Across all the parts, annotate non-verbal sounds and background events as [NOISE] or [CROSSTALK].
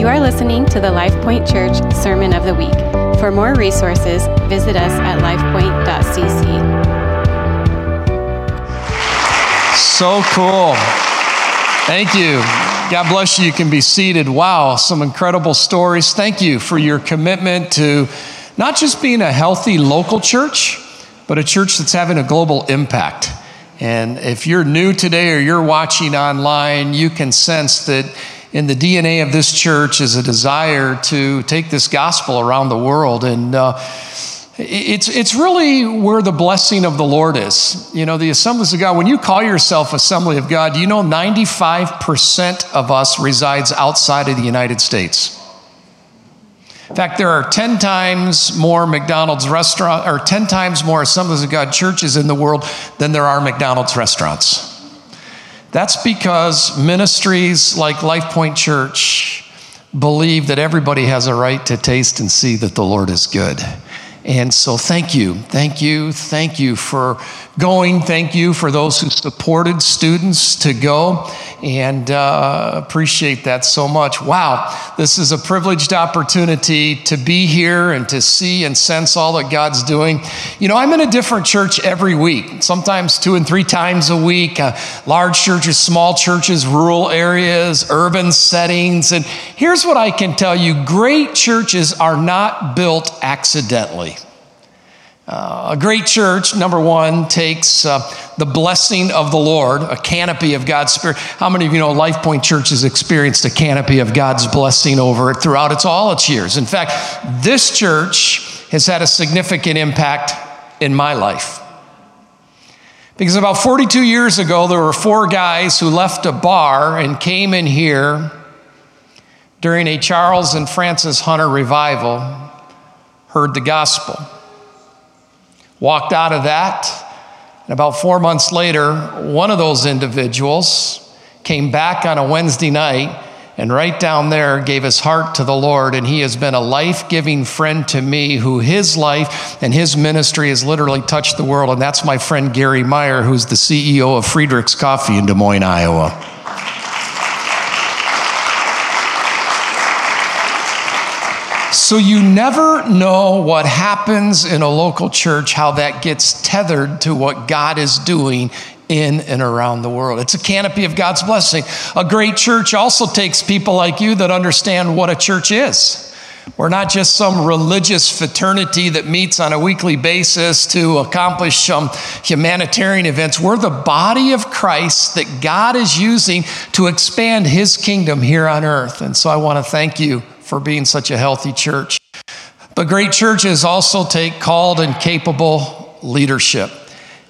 You are listening to the LifePointe Church Sermon of the Week. For more resources, visit us at lifepoint.cc. So cool. Thank you. God bless you. You can be seated. Wow, some incredible stories. Thank you for your commitment to not just being a healthy local church, but a church that's having a global impact. And if you're new today or you're watching online, you can sense that in the DNA of this church is a desire to take this gospel around the world. And uh, it's, it's really where the blessing of the Lord is. You know, the assemblies of God, when you call yourself Assembly of God, you know 95% of us resides outside of the United States. In fact, there are 10 times more McDonald's restaurant or 10 times more Assemblies of God churches in the world than there are McDonald's restaurants. That's because ministries like LifePointe Church believe that everybody has a right to taste and see that the Lord is good. And so, thank you, thank you, thank you for going. Thank you for those who supported students to go, and uh, appreciate that so much. Wow, this is a privileged opportunity to be here and to see and sense all that God's doing. You know, I'm in a different church every week, sometimes two and three times a week. Uh, large churches, small churches, rural areas, urban settings. And here's what I can tell you great churches are not built accidentally. Uh, a great church, number one, takes uh, the blessing of the Lord, a canopy of God's Spirit. How many of you know LifePointe Church has experienced a canopy of God's blessing over it throughout its all its years? In fact, this church has had a significant impact in my life. Because about 42 years ago, there were four guys who left a bar and came in here during a Charles and Frances Hunter revival, heard the gospel. Walked out of that, and about four months later, one of those individuals came back on a Wednesday night and right down there gave his heart to the Lord. And he has been a life giving friend to me who his life and his ministry has literally touched the world. And that's my friend Gary Meyer, who's the CEO of Friedrich's Coffee in Des Moines, Iowa. So you never know what happens in a local church, how that gets tethered to what God is doing in and around the world. It's a canopy of God's blessing. A great church also takes people like you that understand what a church is. We're not just some religious fraternity that meets on a weekly basis to accomplish some humanitarian events. We're the body of Christ that God is using to expand his kingdom here on earth. And so I want to thank you for being such a healthy church. But great churches also take called and capable leadership.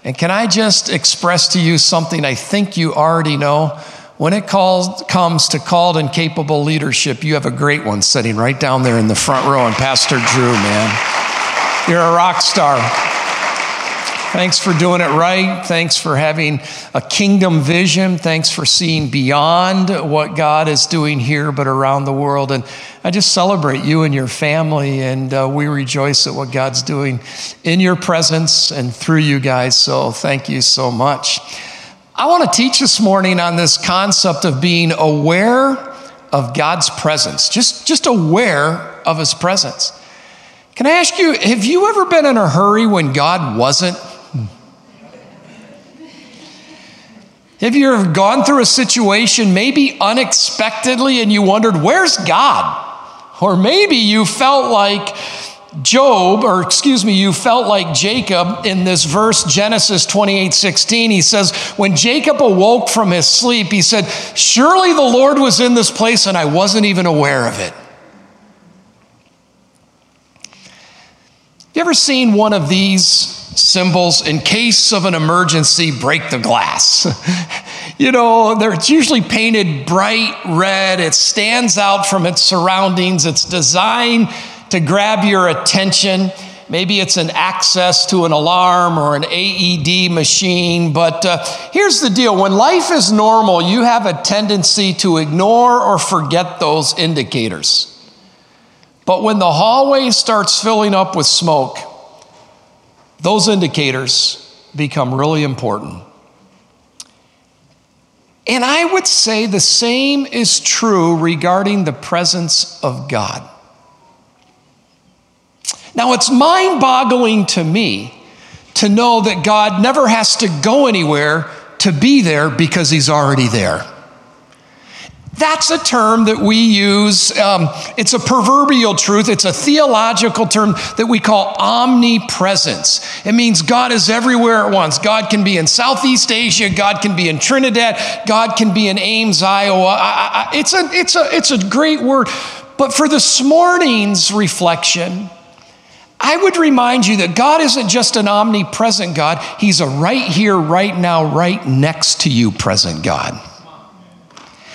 And can I just express to you something I think you already know? When it calls, comes to called and capable leadership, you have a great one sitting right down there in the front row, and Pastor Drew, man. You're a rock star. Thanks for doing it right. Thanks for having a kingdom vision. Thanks for seeing beyond what God is doing here, but around the world. And I just celebrate you and your family, and uh, we rejoice at what God's doing in your presence and through you guys. So thank you so much. I want to teach this morning on this concept of being aware of God's presence, just, just aware of His presence. Can I ask you, have you ever been in a hurry when God wasn't? Have you ever gone through a situation, maybe unexpectedly, and you wondered, where's God? Or maybe you felt like Job, or excuse me, you felt like Jacob in this verse, Genesis 28 16. He says, When Jacob awoke from his sleep, he said, Surely the Lord was in this place and I wasn't even aware of it. You ever seen one of these symbols in case of an emergency break the glass. [LAUGHS] You know it's usually painted bright red. It stands out from its surroundings. It's designed to grab your attention. Maybe it's an access to an alarm or an aed machine but uh, here's the deal. When life is normal you have a tendency to ignore or forget those indicators. But when the hallway starts filling up with smoke those indicators become really important. And I would say the same is true regarding the presence of God. Now, it's mind boggling to me to know that God never has to go anywhere to be there because he's already there. That's a term that we use. Um, it's a proverbial truth. It's a theological term that we call omnipresence. It means God is everywhere at once. God can be in Southeast Asia. God can be in Trinidad. God can be in Ames, Iowa. I, I, it's, a, it's, a, it's a great word. But for this morning's reflection, I would remind you that God isn't just an omnipresent God, He's a right here, right now, right next to you present God.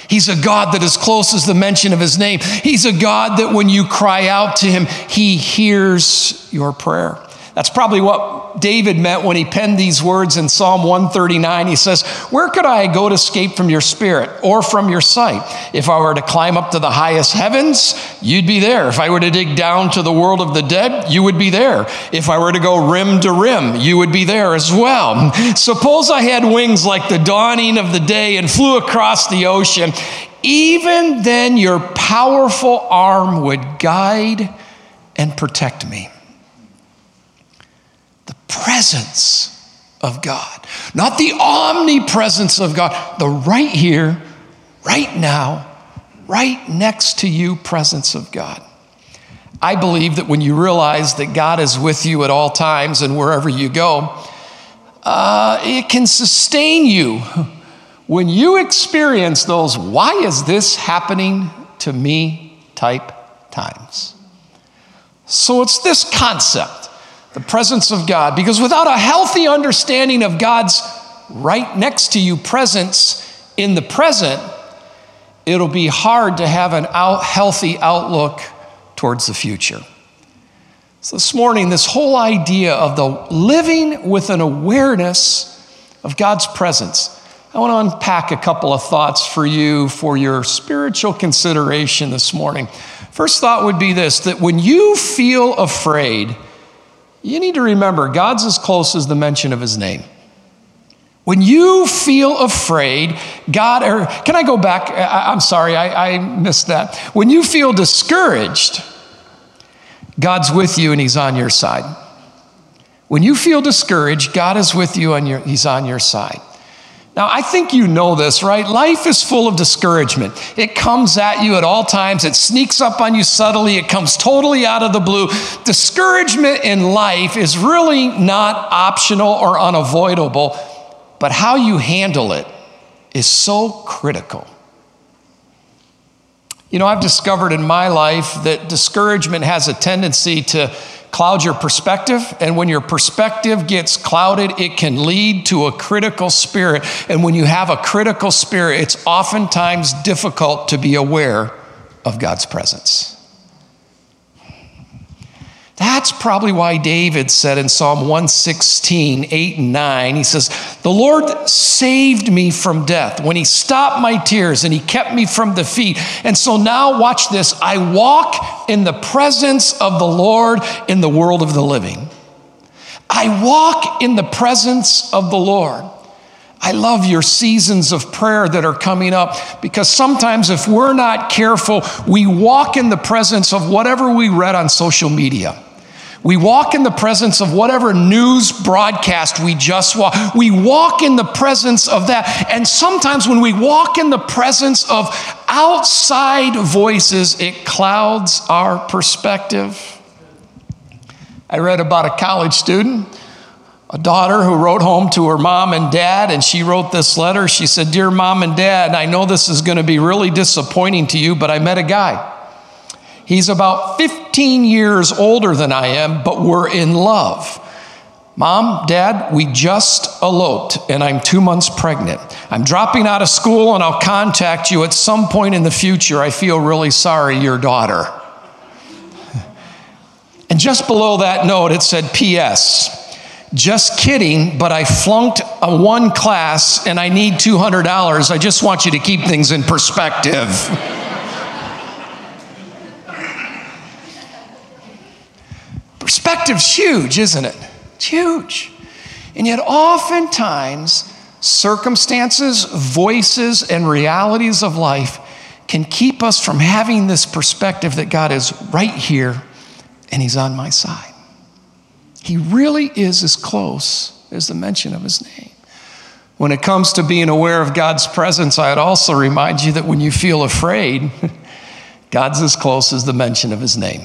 He's a God that is close as the mention of his name. He's a God that when you cry out to him, he hears your prayer. That's probably what David meant when he penned these words in Psalm 139. He says, Where could I go to escape from your spirit or from your sight? If I were to climb up to the highest heavens, you'd be there. If I were to dig down to the world of the dead, you would be there. If I were to go rim to rim, you would be there as well. Suppose I had wings like the dawning of the day and flew across the ocean. Even then, your powerful arm would guide and protect me presence of God, not the omnipresence of God, the right here, right now, right next to you presence of God. I believe that when you realize that God is with you at all times and wherever you go, uh, it can sustain you [LAUGHS] when you experience those, why is this happening to me type times. So it's this concept the presence of God. Because without a healthy understanding of God's right next to you presence in the present, it'll be hard to have an out, healthy outlook towards the future. So, this morning, this whole idea of the living with an awareness of God's presence, I want to unpack a couple of thoughts for you for your spiritual consideration this morning. First thought would be this that when you feel afraid, you need to remember God's as close as the mention of his name. When you feel afraid, God, or can I go back? I, am sorry, I, I missed that. When you feel discouraged, God's with you and he's on your side. When you feel discouraged, God is with you and he's on your side. Now, I think you know this, right? Life is full of discouragement. It comes at you at all times, it sneaks up on you subtly, it comes totally out of the blue. Discouragement in life is really not optional or unavoidable, but how you handle it is so critical. You know, I've discovered in my life that discouragement has a tendency to cloud your perspective. And when your perspective gets clouded, it can lead to a critical spirit. And when you have a critical spirit, it's oftentimes difficult to be aware of God's presence. That's probably why David said in Psalm 116, 8 and 9, he says, The Lord saved me from death when he stopped my tears and he kept me from defeat. And so now, watch this I walk in the presence of the Lord in the world of the living. I walk in the presence of the Lord. I love your seasons of prayer that are coming up because sometimes, if we're not careful, we walk in the presence of whatever we read on social media. We walk in the presence of whatever news broadcast we just watched. We walk in the presence of that. And sometimes when we walk in the presence of outside voices, it clouds our perspective. I read about a college student, a daughter who wrote home to her mom and dad, and she wrote this letter. She said, Dear mom and dad, I know this is going to be really disappointing to you, but I met a guy. He's about 15 years older than I am, but we're in love. Mom, Dad, we just eloped and I'm two months pregnant. I'm dropping out of school and I'll contact you at some point in the future. I feel really sorry, your daughter. [LAUGHS] And just below that note, it said, P.S. Just kidding, but I flunked a one class and I need $200. I just want you to keep things in perspective. [LAUGHS] Perspective's huge, isn't it? It's huge. And yet, oftentimes, circumstances, voices, and realities of life can keep us from having this perspective that God is right here and He's on my side. He really is as close as the mention of His name. When it comes to being aware of God's presence, I'd also remind you that when you feel afraid, [LAUGHS] God's as close as the mention of His name.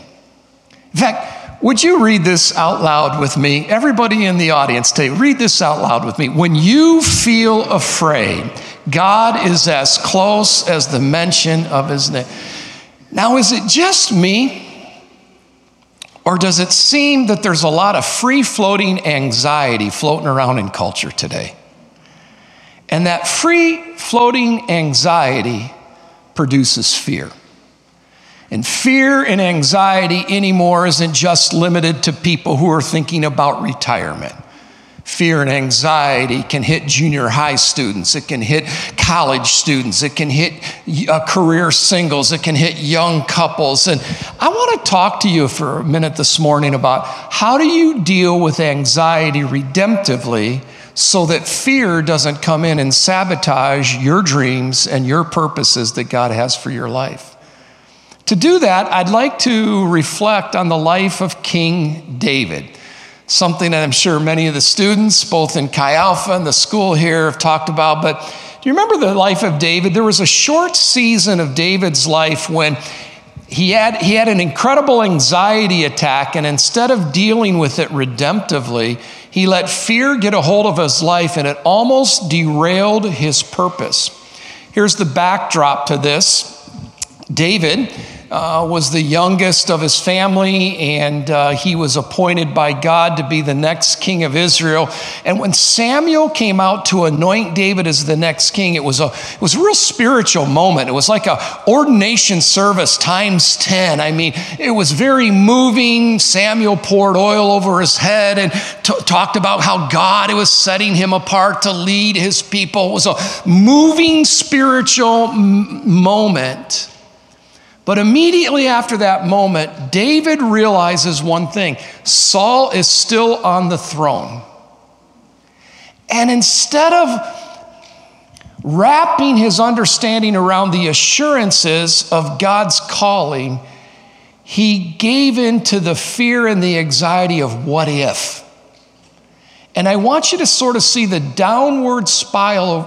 In fact, would you read this out loud with me? Everybody in the audience, today, read this out loud with me. When you feel afraid, God is as close as the mention of his name. Now, is it just me? Or does it seem that there's a lot of free floating anxiety floating around in culture today? And that free floating anxiety produces fear. And fear and anxiety anymore isn't just limited to people who are thinking about retirement. Fear and anxiety can hit junior high students. It can hit college students. It can hit uh, career singles. It can hit young couples. And I want to talk to you for a minute this morning about how do you deal with anxiety redemptively so that fear doesn't come in and sabotage your dreams and your purposes that God has for your life. To do that, I'd like to reflect on the life of King David something that I'm sure many of the students, both in Chi Alpha and the school here, have talked about. But do you remember the life of David? There was a short season of David's life when he had, he had an incredible anxiety attack, and instead of dealing with it redemptively, he let fear get a hold of his life, and it almost derailed his purpose. Here's the backdrop to this David uh, was the youngest of his family, and uh, he was appointed by God to be the next king of Israel. And when Samuel came out to anoint David as the next king, it was a, it was a real spiritual moment. It was like a ordination service times 10. I mean, it was very moving. Samuel poured oil over his head and t- talked about how God was setting him apart to lead his people. It was a moving spiritual m- moment. But immediately after that moment, David realizes one thing Saul is still on the throne. And instead of wrapping his understanding around the assurances of God's calling, he gave in to the fear and the anxiety of what if. And I want you to sort of see the downward spiral,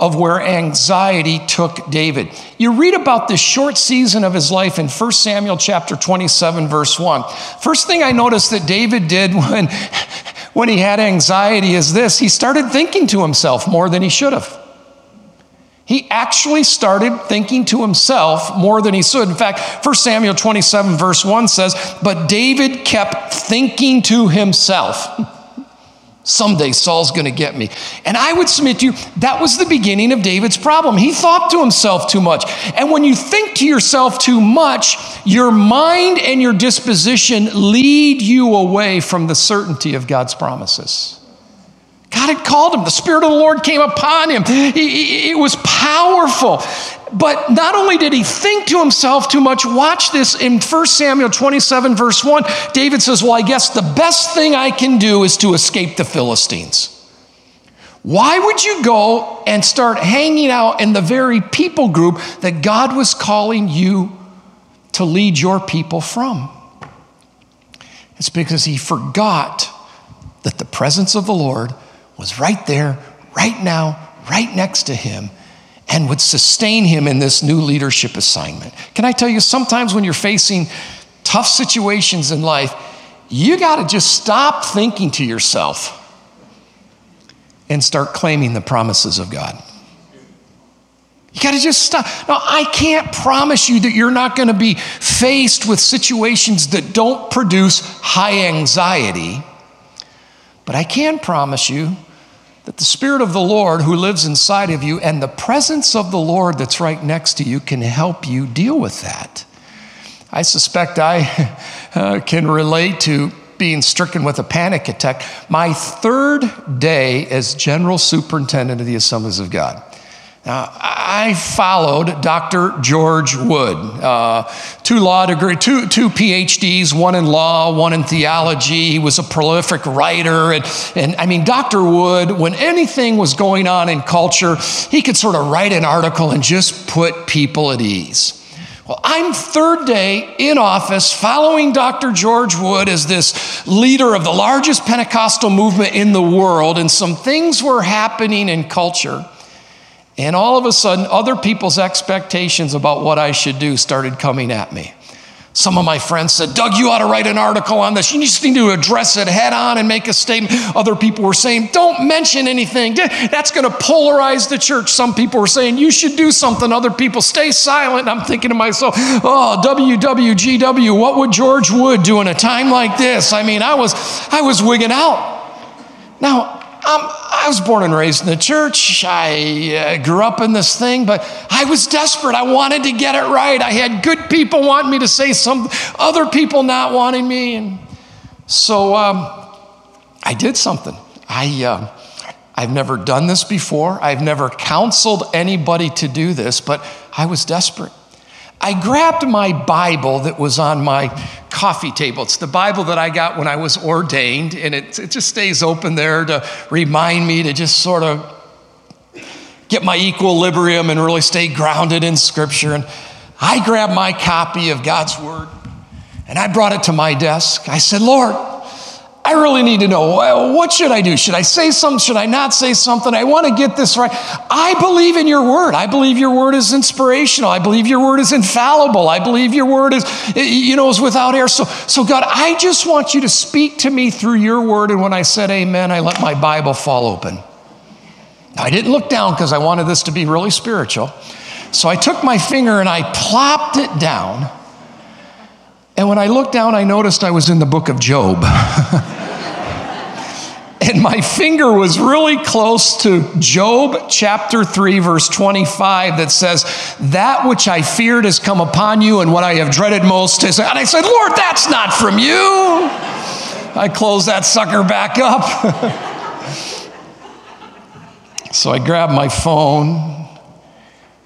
of where anxiety took David. You read about this short season of his life in 1 Samuel chapter 27, verse 1. First thing I noticed that David did [LAUGHS] when, when he had anxiety is this he started thinking to himself more than he should have. He actually started thinking to himself more than he should. In fact, 1 Samuel 27, verse 1 says, But David kept thinking to himself. [LAUGHS] Someday Saul's going to get me. And I would submit to you, that was the beginning of David's problem. He thought to himself too much. And when you think to yourself too much, your mind and your disposition lead you away from the certainty of God's promises. God had called him. The Spirit of the Lord came upon him. It was powerful. But not only did he think to himself too much, watch this in 1 Samuel 27, verse 1. David says, Well, I guess the best thing I can do is to escape the Philistines. Why would you go and start hanging out in the very people group that God was calling you to lead your people from? It's because he forgot that the presence of the Lord was right there, right now, right next to him, and would sustain him in this new leadership assignment. Can I tell you, sometimes when you're facing tough situations in life, you got to just stop thinking to yourself and start claiming the promises of God. You got to just stop. Now, I can't promise you that you're not going to be faced with situations that don't produce high anxiety. But I can promise you that the Spirit of the Lord who lives inside of you and the presence of the Lord that's right next to you can help you deal with that. I suspect I [LAUGHS] uh, can relate to being stricken with a panic attack. My third day as general superintendent of the Assemblies of God. Now, I followed Dr. George Wood. Uh, two law degree, two, two PhDs, one in law, one in theology. He was a prolific writer. And, and I mean, Dr. Wood, when anything was going on in culture, he could sort of write an article and just put people at ease. Well, I'm third day in office following Dr. George Wood as this leader of the largest Pentecostal movement in the world, and some things were happening in culture. And all of a sudden, other people's expectations about what I should do started coming at me. Some of my friends said, Doug, you ought to write an article on this. You just need to address it head on and make a statement. Other people were saying, don't mention anything. That's going to polarize the church. Some people were saying, you should do something. Other people, stay silent. I'm thinking to myself, oh, WWGW, what would George Wood do in a time like this? I mean, I was, I was wigging out. Now, um, I was born and raised in the church. I uh, grew up in this thing, but I was desperate. I wanted to get it right. I had good people wanting me to say something, other people not wanting me. And so um, I did something. I, uh, I've never done this before, I've never counseled anybody to do this, but I was desperate. I grabbed my Bible that was on my coffee table. It's the Bible that I got when I was ordained, and it, it just stays open there to remind me to just sort of get my equilibrium and really stay grounded in Scripture. And I grabbed my copy of God's Word and I brought it to my desk. I said, Lord, I really need to know what should I do? Should I say something? Should I not say something? I want to get this right. I believe in your word. I believe your word is inspirational. I believe your word is infallible. I believe your word is, you know, is without error. So, so God, I just want you to speak to me through your word. And when I said amen, I let my Bible fall open. I didn't look down because I wanted this to be really spiritual. So I took my finger and I plopped it down. And when I looked down, I noticed I was in the book of Job. [LAUGHS] and my finger was really close to Job chapter 3, verse 25, that says, That which I feared has come upon you, and what I have dreaded most is. And I said, Lord, that's not from you. I closed that sucker back up. [LAUGHS] so I grabbed my phone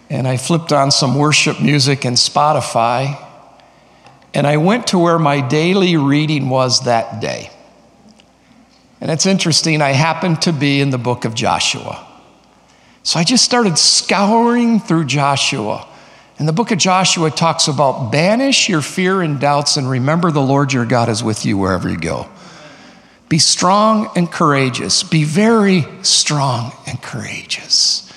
and I flipped on some worship music and Spotify, and I went to where my daily reading was that day. And it's interesting, I happened to be in the book of Joshua. So I just started scouring through Joshua. And the book of Joshua talks about banish your fear and doubts and remember the Lord your God is with you wherever you go. Be strong and courageous. Be very strong and courageous.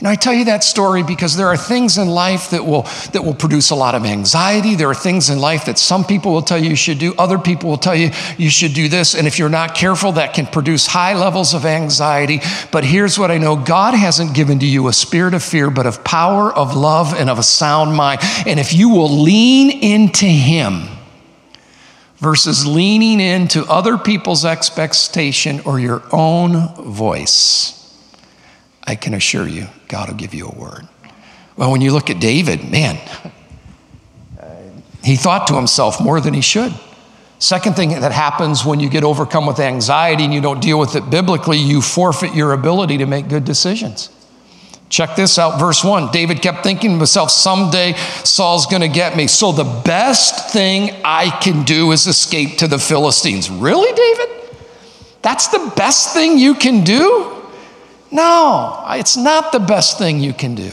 And I tell you that story because there are things in life that will, that will produce a lot of anxiety. There are things in life that some people will tell you you should do, other people will tell you you should do this. And if you're not careful, that can produce high levels of anxiety. But here's what I know God hasn't given to you a spirit of fear, but of power, of love, and of a sound mind. And if you will lean into Him, versus leaning into other people's expectation or your own voice, I can assure you, God will give you a word. Well, when you look at David, man, he thought to himself more than he should. Second thing that happens when you get overcome with anxiety and you don't deal with it biblically, you forfeit your ability to make good decisions. Check this out, verse 1. David kept thinking to himself, someday Saul's to get me. So the best thing I can do is escape to the Philistines. Really, David? That's the best thing you can do? No, it's not the best thing you can do.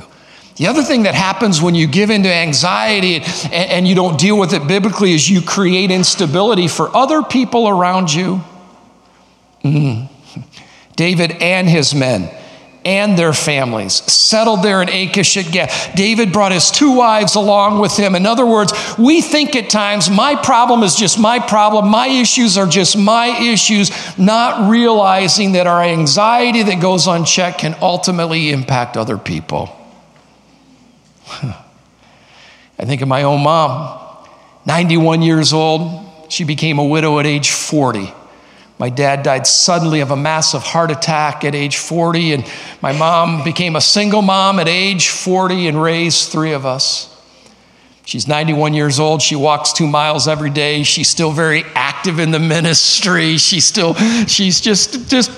The other thing that happens when you give into anxiety and, and, you don't deal with it biblically is you create instability for other people around you. Mm. [LAUGHS] David and his men and their families settled there in Achish at Gath. David brought his two wives along with him. In other words, we think at times my problem is just my problem, my issues are just my issues, not realizing that our anxiety that goes unchecked can ultimately impact other people. [LAUGHS] I think of my own mom, 91 years old. She became a widow at age 40. My dad died suddenly of a massive heart attack at age 40, and my mom became a single mom at age 40 and raised three of us. She's 91 years old. She walks two miles every day. She's still very active in the ministry. She's still, she's just, just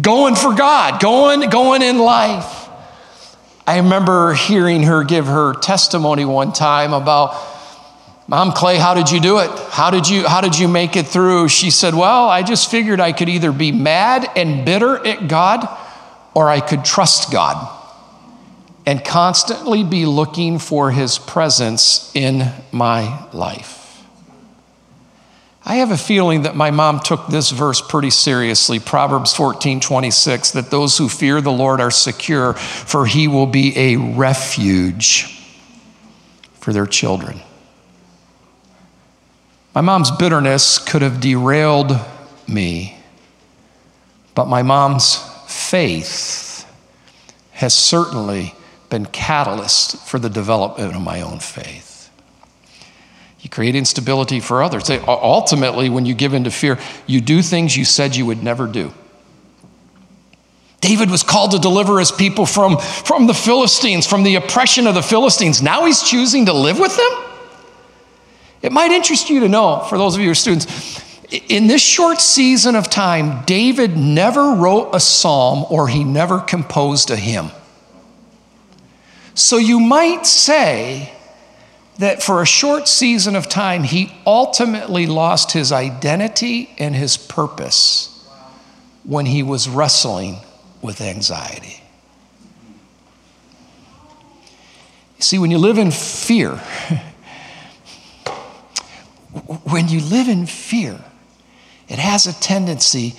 going for God, going, going in life. I remember hearing her give her testimony one time about, Mom Clay, how did you do it? How did you how did you make it through? She said, "Well, I just figured I could either be mad and bitter at God or I could trust God and constantly be looking for his presence in my life." I have a feeling that my mom took this verse pretty seriously, Proverbs 14 26, that those who fear the Lord are secure, for he will be a refuge for their children. My mom's bitterness could have derailed me, but my mom's faith has certainly been catalyst for the development of my own faith. You create instability for others. Ultimately, when you give in to fear, you do things you said you would never do. David was called to deliver his people from, from the Philistines, from the oppression of the Philistines. Now he's choosing to live with them? It might interest you to know, for those of you who are students, in this short season of time, David never wrote a psalm or he never composed a hymn. So you might say that for a short season of time, he ultimately lost his identity and his purpose when he was wrestling with anxiety. See, when you live in fear, [LAUGHS] when you live in fear, it has a tendency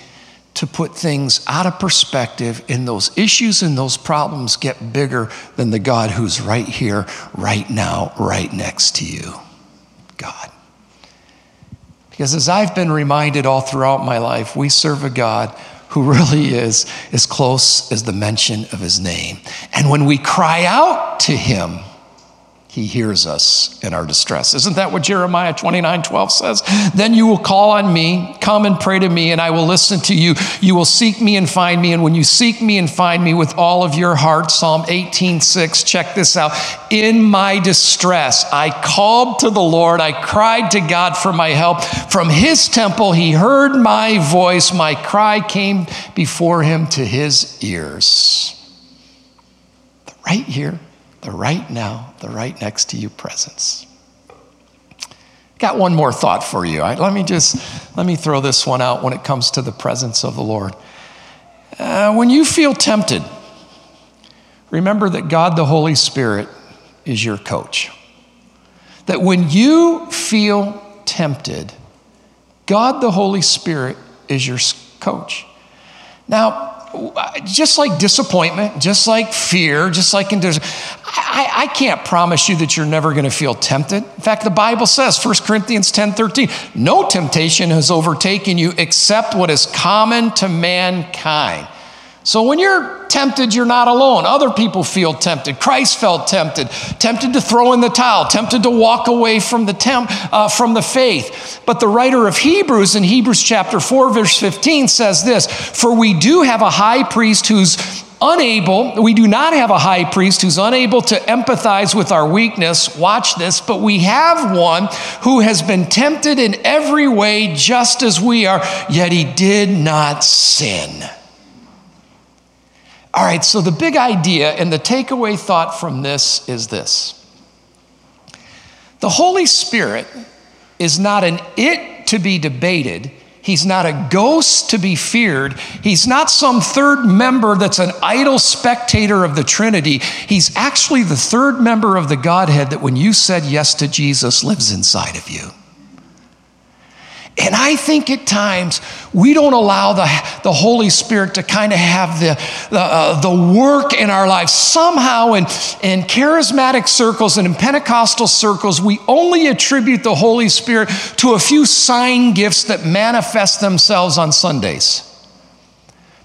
to put things out of perspective, and those issues and those problems get bigger than the God who's right here, right now, right next to you God. Because as I've been reminded all throughout my life, we serve a God who really is as close as the mention of his name. And when we cry out to him, he hears us in our distress. Isn't that what Jeremiah 29 12 says? Then you will call on me, come and pray to me, and I will listen to you. You will seek me and find me. And when you seek me and find me with all of your heart, Psalm 18 6, check this out. In my distress, I called to the Lord. I cried to God for my help. From his temple, he heard my voice. My cry came before him to his ears. Right here the right now, the right next to you presence. Got one more thought for you. Right? Let me just let me throw this one out when it comes to the presence of the Lord. Uh, when you feel tempted, remember that God the Holy Spirit is your coach. That when you feel tempted, God the Holy Spirit is your coach. Now, just like disappointment, just like fear, just like I, I can't promise you that you're never going to feel tempted. In fact, the Bible says, 1 Corinthians 10 13, no temptation has overtaken you except what is common to mankind. So when you're tempted, you're not alone. Other people feel tempted. Christ felt tempted, tempted to throw in the towel, tempted to walk away from the temp, uh, from the faith. But the writer of Hebrews in Hebrews chapter 4 verse 15 says this, "For we do have a high priest who's unable, we do not have a high priest who's unable to empathize with our weakness. Watch this, but we have one who has been tempted in every way just as we are, yet he did not sin." All right, so the big idea and the takeaway thought from this is this the Holy Spirit is not an it to be debated. He's not a ghost to be feared. He's not some third member that's an idle spectator of the Trinity. He's actually the third member of the Godhead that, when you said yes to Jesus, lives inside of you. And I think at times we don't allow the, the Holy Spirit to kind of have the, the, uh, the work in our lives. Somehow, in, in charismatic circles and in Pentecostal circles, we only attribute the Holy Spirit to a few sign gifts that manifest themselves on Sundays.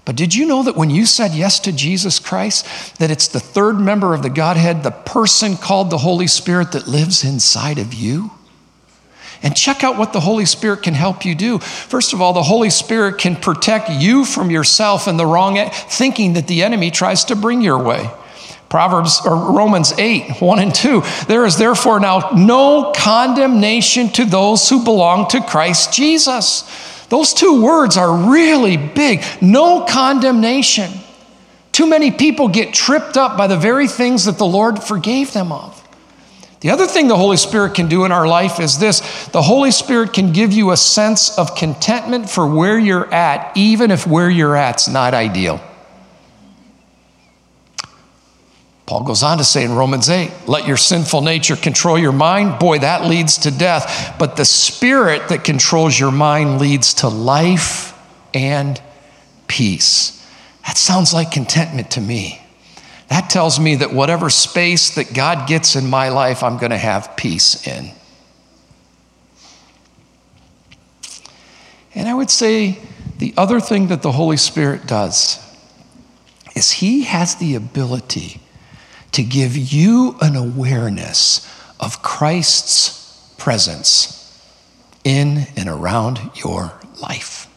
But did you know that when you said yes to Jesus Christ, that it's the third member of the Godhead, the person called the Holy Spirit that lives inside of you? And check out what the Holy Spirit can help you do. First of all, the Holy Spirit can protect you from yourself and the wrong thinking that the enemy tries to bring your way. Proverbs or Romans 8, 1 and 2. There is therefore now no condemnation to those who belong to Christ Jesus. Those two words are really big. No condemnation Too many people get tripped up by the very things that the Lord forgave them of. The other thing the Holy Spirit can do in our life is this the Holy Spirit can give you a sense of contentment for where you're at, even if where you're at's not ideal. Paul goes on to say in Romans 8, let your sinful nature control your mind. Boy, that leads to death. But the spirit that controls your mind leads to life and peace. That sounds like contentment to me. That tells me that whatever space that God gets in my life, I'm going to have peace in. And I would say the other thing that the Holy Spirit does is He has the ability to give you an awareness of Christ's presence in and around your life.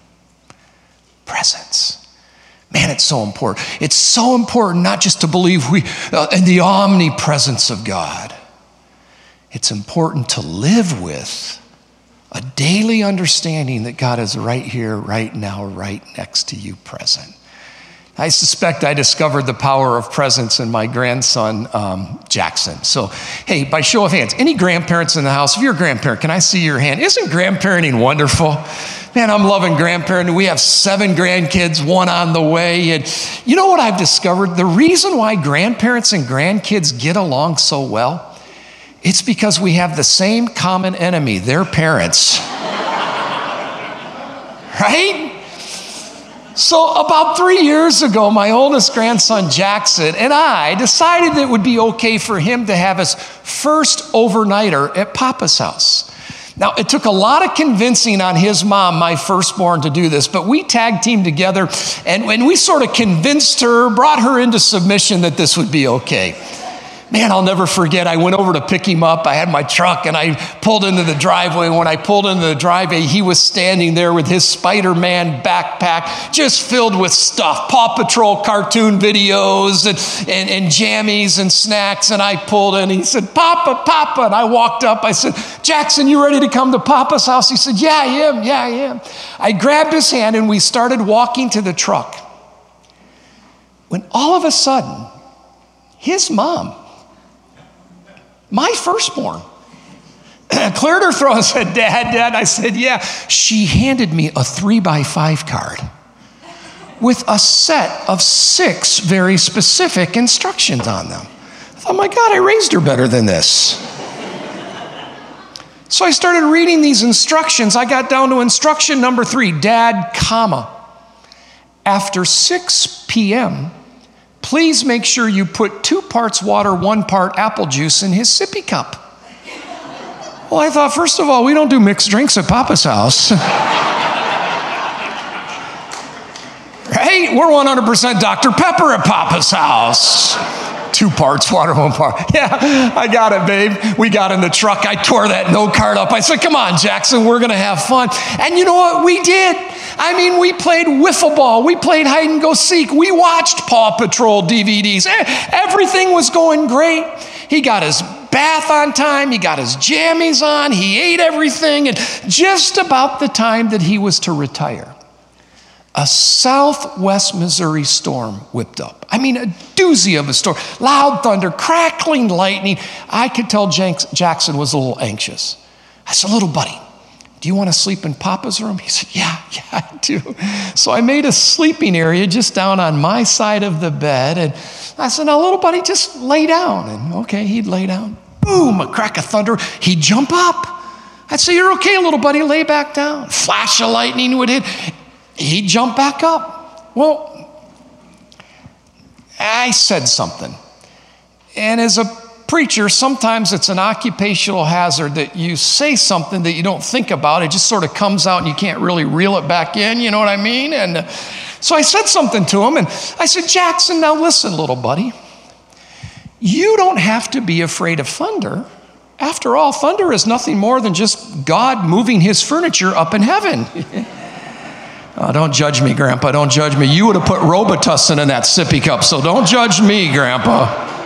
Presence. Man, it's so important. It's so important not just to believe we uh, in the omnipresence of God. It's important to live with a daily understanding that God is right here, right now, right next to you, present. I suspect I discovered the power of presence in my grandson, um, Jackson. So, hey, by show of hands, any grandparents in the house? If you're a grandparent, can I see your hand? Isn't grandparenting wonderful? Man, I'm loving grandparenting. We have seven grandkids, one on the way. And you know what I've discovered? The reason why grandparents and grandkids get along so well, it's because we have the same common enemy, their parents. [LAUGHS] right? So, about three years ago, my oldest grandson Jackson and I decided that it would be okay for him to have his first overnighter at Papa's house. Now, it took a lot of convincing on his mom, my firstborn, to do this, but we tag teamed together and, and we sort of convinced her, brought her into submission that this would be okay. Man, I'll never forget. I went over to pick him up. I had my truck and I pulled into the driveway. When I pulled into the driveway, he was standing there with his Spider Man backpack just filled with stuff Paw Patrol cartoon videos and, and, and jammies and snacks. And I pulled in. And he said, Papa, Papa. And I walked up. I said, Jackson, you ready to come to Papa's house? He said, Yeah, I am. Yeah, I am. I grabbed his hand and we started walking to the truck. When all of a sudden, his mom, my firstborn. Cleared her throat and said, Dad, Dad. I said, Yeah. She handed me a three by five card with a set of six very specific instructions on them. I thought, my God, I raised her better than this. so I started reading these instructions. I got down to instruction number three Dad, comma. After 6 p.m., please make sure you put two parts water, one part apple juice in his sippy cup. Well, I thought, first of all, we don't do mixed drinks at Papa's house. [LAUGHS] right? We're 100% Dr. Pepper at Papa's house. Two parts [LAUGHS] water, one part. [LAUGHS] Yeah, I got it, babe. We got in the truck. I tore that note card up. I said, come on, Jackson, we're going to have fun. And you know what? We did. I mean, we played wiffle ball, we played hide and go seek, we watched Paw Patrol DVDs. Everything was going great. He got his bath on time, he got his jammies on, he ate everything, and just about the time that he was to retire, a southwest Missouri storm whipped up. I mean, a doozy of a storm. Loud thunder, crackling lightning. I could tell Jackson was a little anxious. I said, little buddy, do you want to sleep in Papa's room? He said, Yeah, [LAUGHS] yeah, I do. So I made a sleeping area just down on my side of the bed. And I said, Now, little buddy, just lay down. And okay, he'd lay down. Boom, a crack of thunder. He'd jump up. I'd say, You're okay, little buddy, lay back down. Flash of lightning would hit. He'd jump back up. Well, I said something. And as a preacher, sometimes it's an occupational hazard that you say something that you don't think about. It just sort of comes out and you can't really reel it back in, you know what I mean? And uh, so I said something to him and I said, Jackson, now listen, little buddy. You don't have to be afraid of thunder. After all, thunder is nothing more than just God moving his furniture up in heaven. [LAUGHS] oh, don't judge me, Grandpa. Don't judge me. You would have put Robitussin in that sippy cup, so don't judge me, Grandpa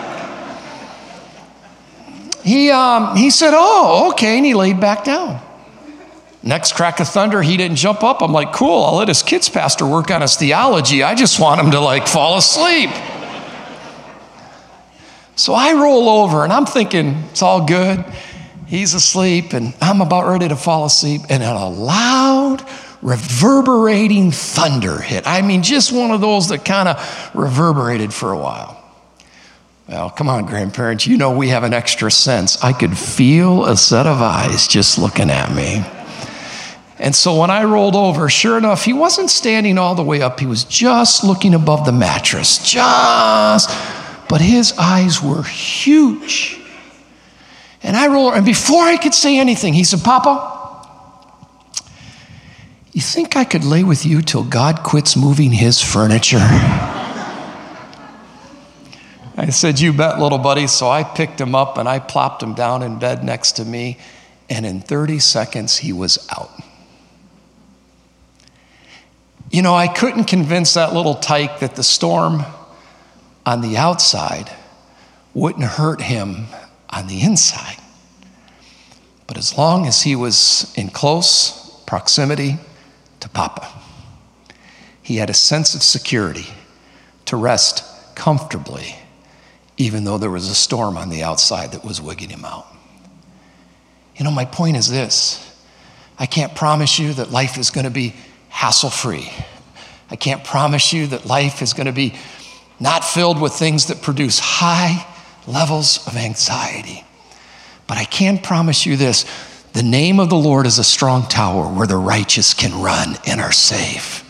he, um, he said, Oh, okay. And he laid back down. Next crack of thunder, he didn't jump up. I'm like, cool, I'll let his kids pastor work on his theology. I just want him to like fall asleep. So I roll over and I'm thinking it's all good. He's asleep and I'm about ready to fall asleep. And in a loud, reverberating thunder hit. I mean, just one of those that kind of reverberated for a while. Well, come on, grandparents, you know we have an extra sense. I could feel a set of eyes just looking at me. And so when I rolled over, sure enough, he wasn't standing all the way up. He was just looking above the mattress, just. But his eyes were huge. And I rolled, and before I could say anything, he said, Papa, you think I could lay with you till God quits moving his furniture? I said, You bet, little buddy. So I picked him up and I plopped him down in bed next to me. And in 30 seconds, he was out. You know, I couldn't convince that little tyke that the storm on the outside wouldn't hurt him on the inside. But as long as he was in close proximity to Papa, he had a sense of security to rest comfortably, even though there was a storm on the outside that was wigging him out. You know, my point is this I can't promise you that life is going to be hassle free. I can't promise you that life is going to be not filled with things that produce high levels of anxiety. But I can promise you this the name of the Lord is a strong tower where the righteous can run and are safe.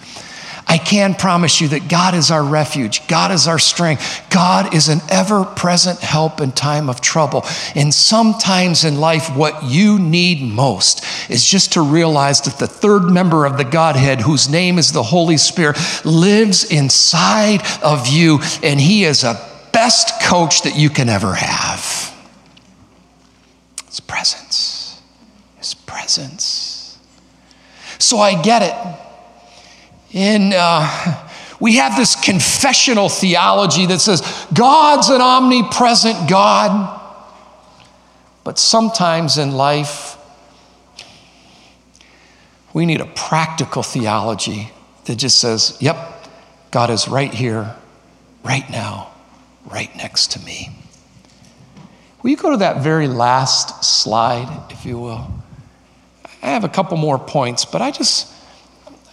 I can promise you that God is our refuge. God is our strength. God is an ever present help in time of trouble. And sometimes in life, what you need most is just to realize that the third member of the Godhead, whose name is the Holy Spirit, lives inside of you, and He is a best coach that you can ever have. His presence. Presence. So I get it in uh, we have this confessional theology that says God's an omnipresent God. But sometimes in life, we need a practical theology that just says, yep, God is right here, right now, right next to me. Will you go to that very last slide, if you will? I have a couple more points, but I just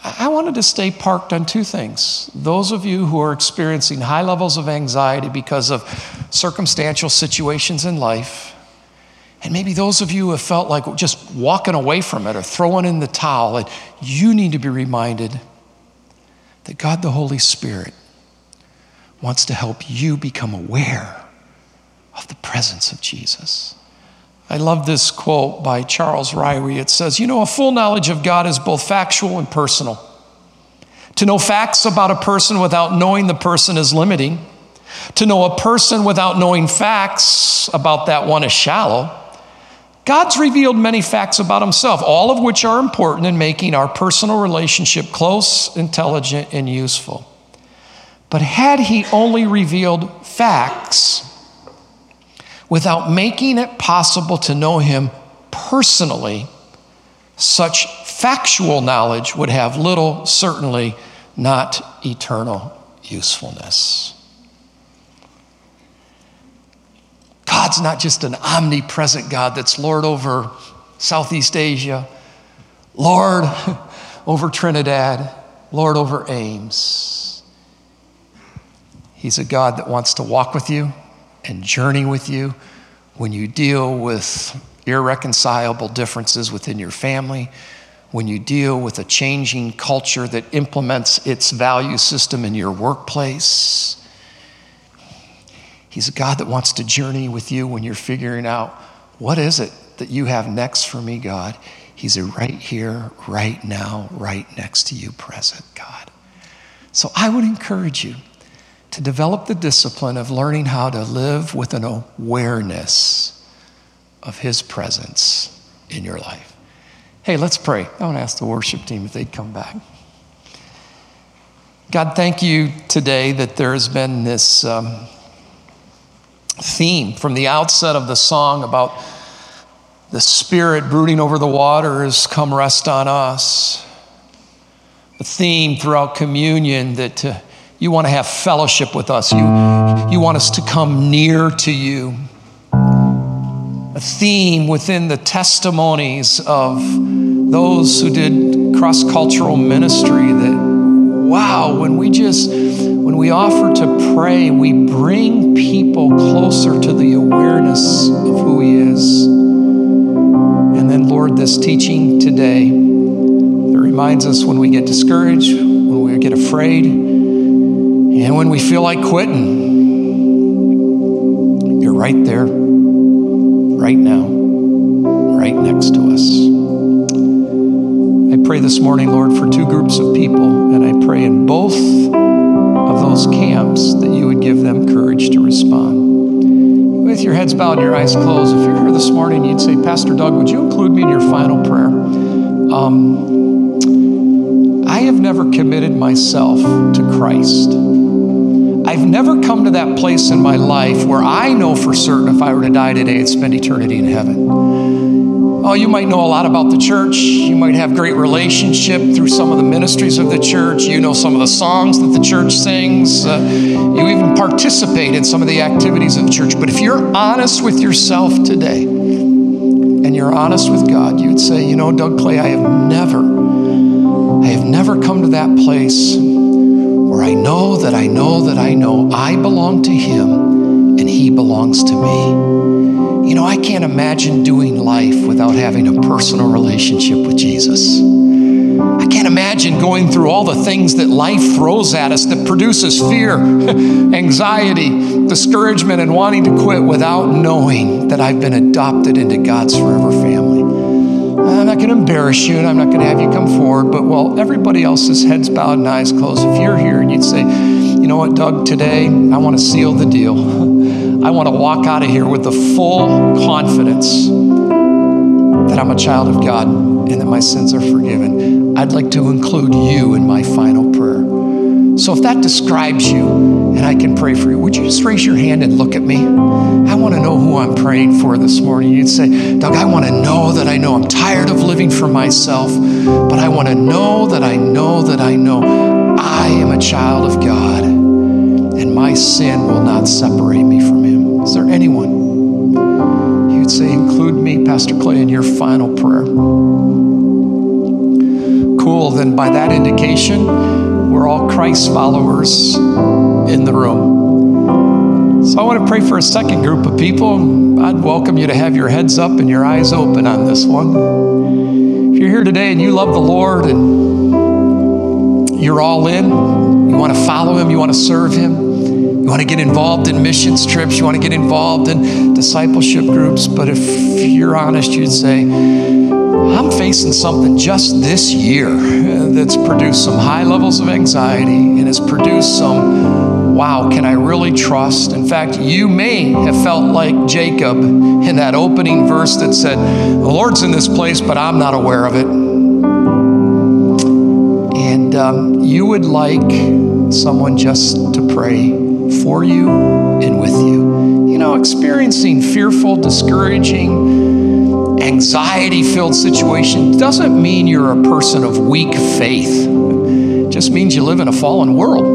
I wanted to stay parked on two things. Those of you who are experiencing high levels of anxiety because of circumstantial situations in life, and maybe those of you who have felt like just walking away from it or throwing in the towel, and you need to be reminded that God the Holy Spirit wants to help you become aware of the presence of Jesus. I love this quote by Charles Ryrie. It says, You know, a full knowledge of God is both factual and personal. To know facts about a person without knowing the person is limiting. To know a person without knowing facts about that one is shallow. God's revealed many facts about himself, all of which are important in making our personal relationship close, intelligent, and useful. But had he only revealed facts, without making it possible to know Him personally, such factual knowledge would have little, certainly not eternal usefulness. God's not just an omnipresent God that's Lord over Southeast Asia, Lord [LAUGHS] over Trinidad, Lord over Ames. He's a God that wants to walk with you and journey with you when you deal with irreconcilable differences within your family, when you deal with a changing culture that implements its value system in your workplace. He's a God that wants to journey with you when you're figuring out what is it that you have next for me, God. He's a right here, right now, right next to you, present God. So I would encourage you to develop the discipline of learning how to live with an awareness of His presence in your life. Hey, let's pray. I want to ask the worship team if they'd come back. God, thank you today that there has been this um, theme from the outset of the song about the Spirit brooding over the waters, come rest on us. The theme throughout communion that uh, you want to have fellowship with us, you, you want us to come near to you. A theme within the testimonies of those who did cross cultural ministry that, wow, when we just, when we offer to pray, we bring people closer to the awareness of who He is. And then, Lord, this teaching today that reminds us when we get discouraged, when we get afraid, and when we feel like quitting, you're right there, right now, right next to us. I pray this morning, Lord, for two groups of people, and I pray in both of those camps that you would give them courage to respond. With your heads bowed and your eyes closed, if you're here this morning, you'd say, Pastor Doug, would you include me in your final prayer? Um, I have never committed myself to Christ. I've never come to that place in my life where I know for certain if I were to die today, I'd spend eternity in heaven. Oh, you might know a lot about the church. You might have great relationship through some of the ministries of the church. You know some of the songs that the church sings. Uh, you even participate in some of the activities of the church. But if you're honest with yourself today and you're honest with God, you'd say, you know, Doug Clay, I have never, I have never come to that place I know that I know that I know I belong to Him and He belongs to me. You know, I can't imagine doing life without having a personal relationship with Jesus. I can't imagine going through all the things that life throws at us that produces fear, [LAUGHS] anxiety, discouragement, and wanting to quit without knowing that I've been adopted into God's forever family. I'm not going to embarrass you and I'm not going to have you come forward, but while everybody else's heads bowed and eyes closed, if you're here and you'd say, you know what, Doug, today I want to seal the deal. [LAUGHS] I want to walk out of here with the full confidence that I'm a child of God and that my sins are forgiven. I'd like to include you in my final prayer. So if that describes you and I can pray for you, would you just raise your hand and look at me? I want to know who I'm praying for this morning. You'd say, Doug, I want to know that I know I'm tired of living for myself, but I want to know that I know that I know I am a child of God and my sin will not separate me from Him. Is there anyone? You'd say, include me, Pastor Clay, in your final prayer. Cool, then by that indication, we're all Christ followers in the room. So I want to pray for a second group of people. I'd welcome you to have your heads up and your eyes open on this one. If you're here today and you love the Lord and you're all in, you want to follow Him, you want to serve Him, you want to get involved in missions trips, you want to get involved in discipleship groups, but if you're honest, you'd say, I'm facing something just this year that's produced some high levels of anxiety and has produced some, wow, can I really trust? In fact, you may have felt like Jacob in that opening verse that said, The Lord's in this place, but I'm not aware of it. And um, you would like someone just to pray for you and with you. You know, experiencing fearful, discouraging, anxiety filled situation doesn't mean you're a person of weak faith. It just means you live in a fallen world.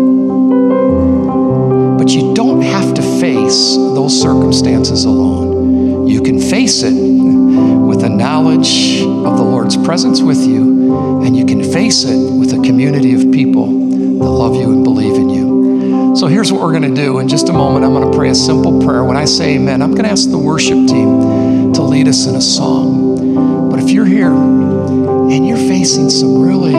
But you don't have to face those circumstances alone. You can face it with the knowledge of the Lord's presence with you, and you can face it with a community of people that love you and believe in you. So here's what we're going to do. In just a moment, I'm going to pray a simple prayer. When I say amen, I'm going to ask the worship team to lead us in a song. But if you're here and you're facing some really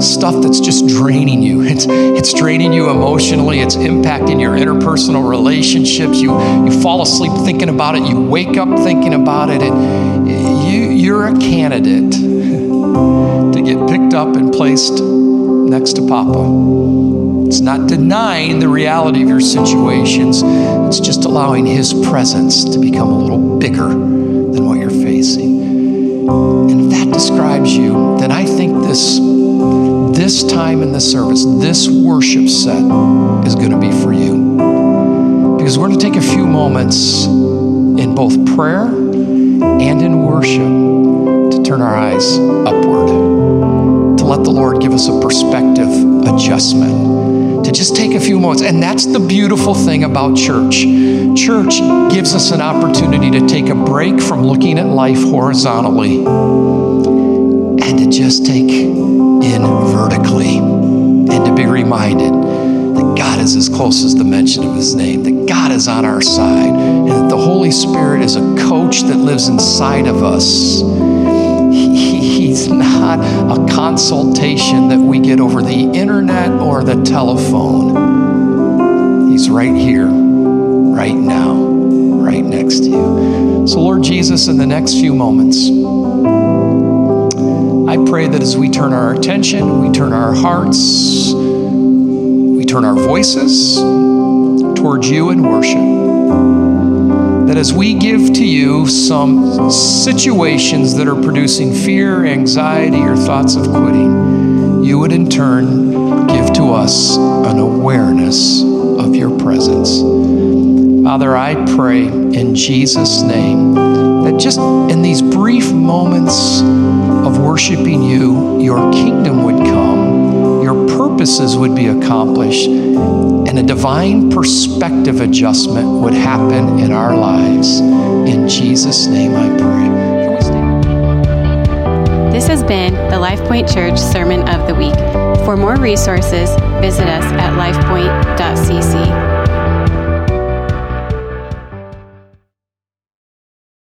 stuff that's just draining you. [LAUGHS] It's, it's draining you emotionally. It's impacting your interpersonal relationships. You, you fall asleep thinking about it. You wake up thinking about it. And you, you're a candidate [LAUGHS] to get picked up and placed next to Papa. It's not denying the reality of your situations, it's just allowing His presence to become a little bigger than what you're facing. And if that describes you, then I think this, this time in the service, this worship set is going to be for you. Because we're going to take a few moments in both prayer and in worship to turn our eyes upward, to let the Lord give us a perspective adjustment, to just take a few moments. And that's the beautiful thing about church. Church gives us an opportunity to take a break from looking at life horizontally and to just take in vertically and to be reminded that God is as close as the mention of his name, that God is on our side, and that the Holy Spirit is a coach that lives inside of us. He's not a consultation that we get over the internet or the telephone. He's right here, right now, right next to you. So, Lord Jesus, in the next few moments, I pray that as we turn our attention, we turn our hearts, we turn our voices towards you in worship, as we give to you some situations that are producing fear, anxiety, or thoughts of quitting, you would in turn give to us an awareness of your presence. Father, I pray in Jesus' name that just in these brief moments of worshiping you, your kingdom would come, your purposes would be accomplished, and a divine perspective adjustment would happen in our lives. In Jesus' name I pray. This has been the LifePointe Church Sermon of the Week. For more resources, visit us at lifepointe.cc.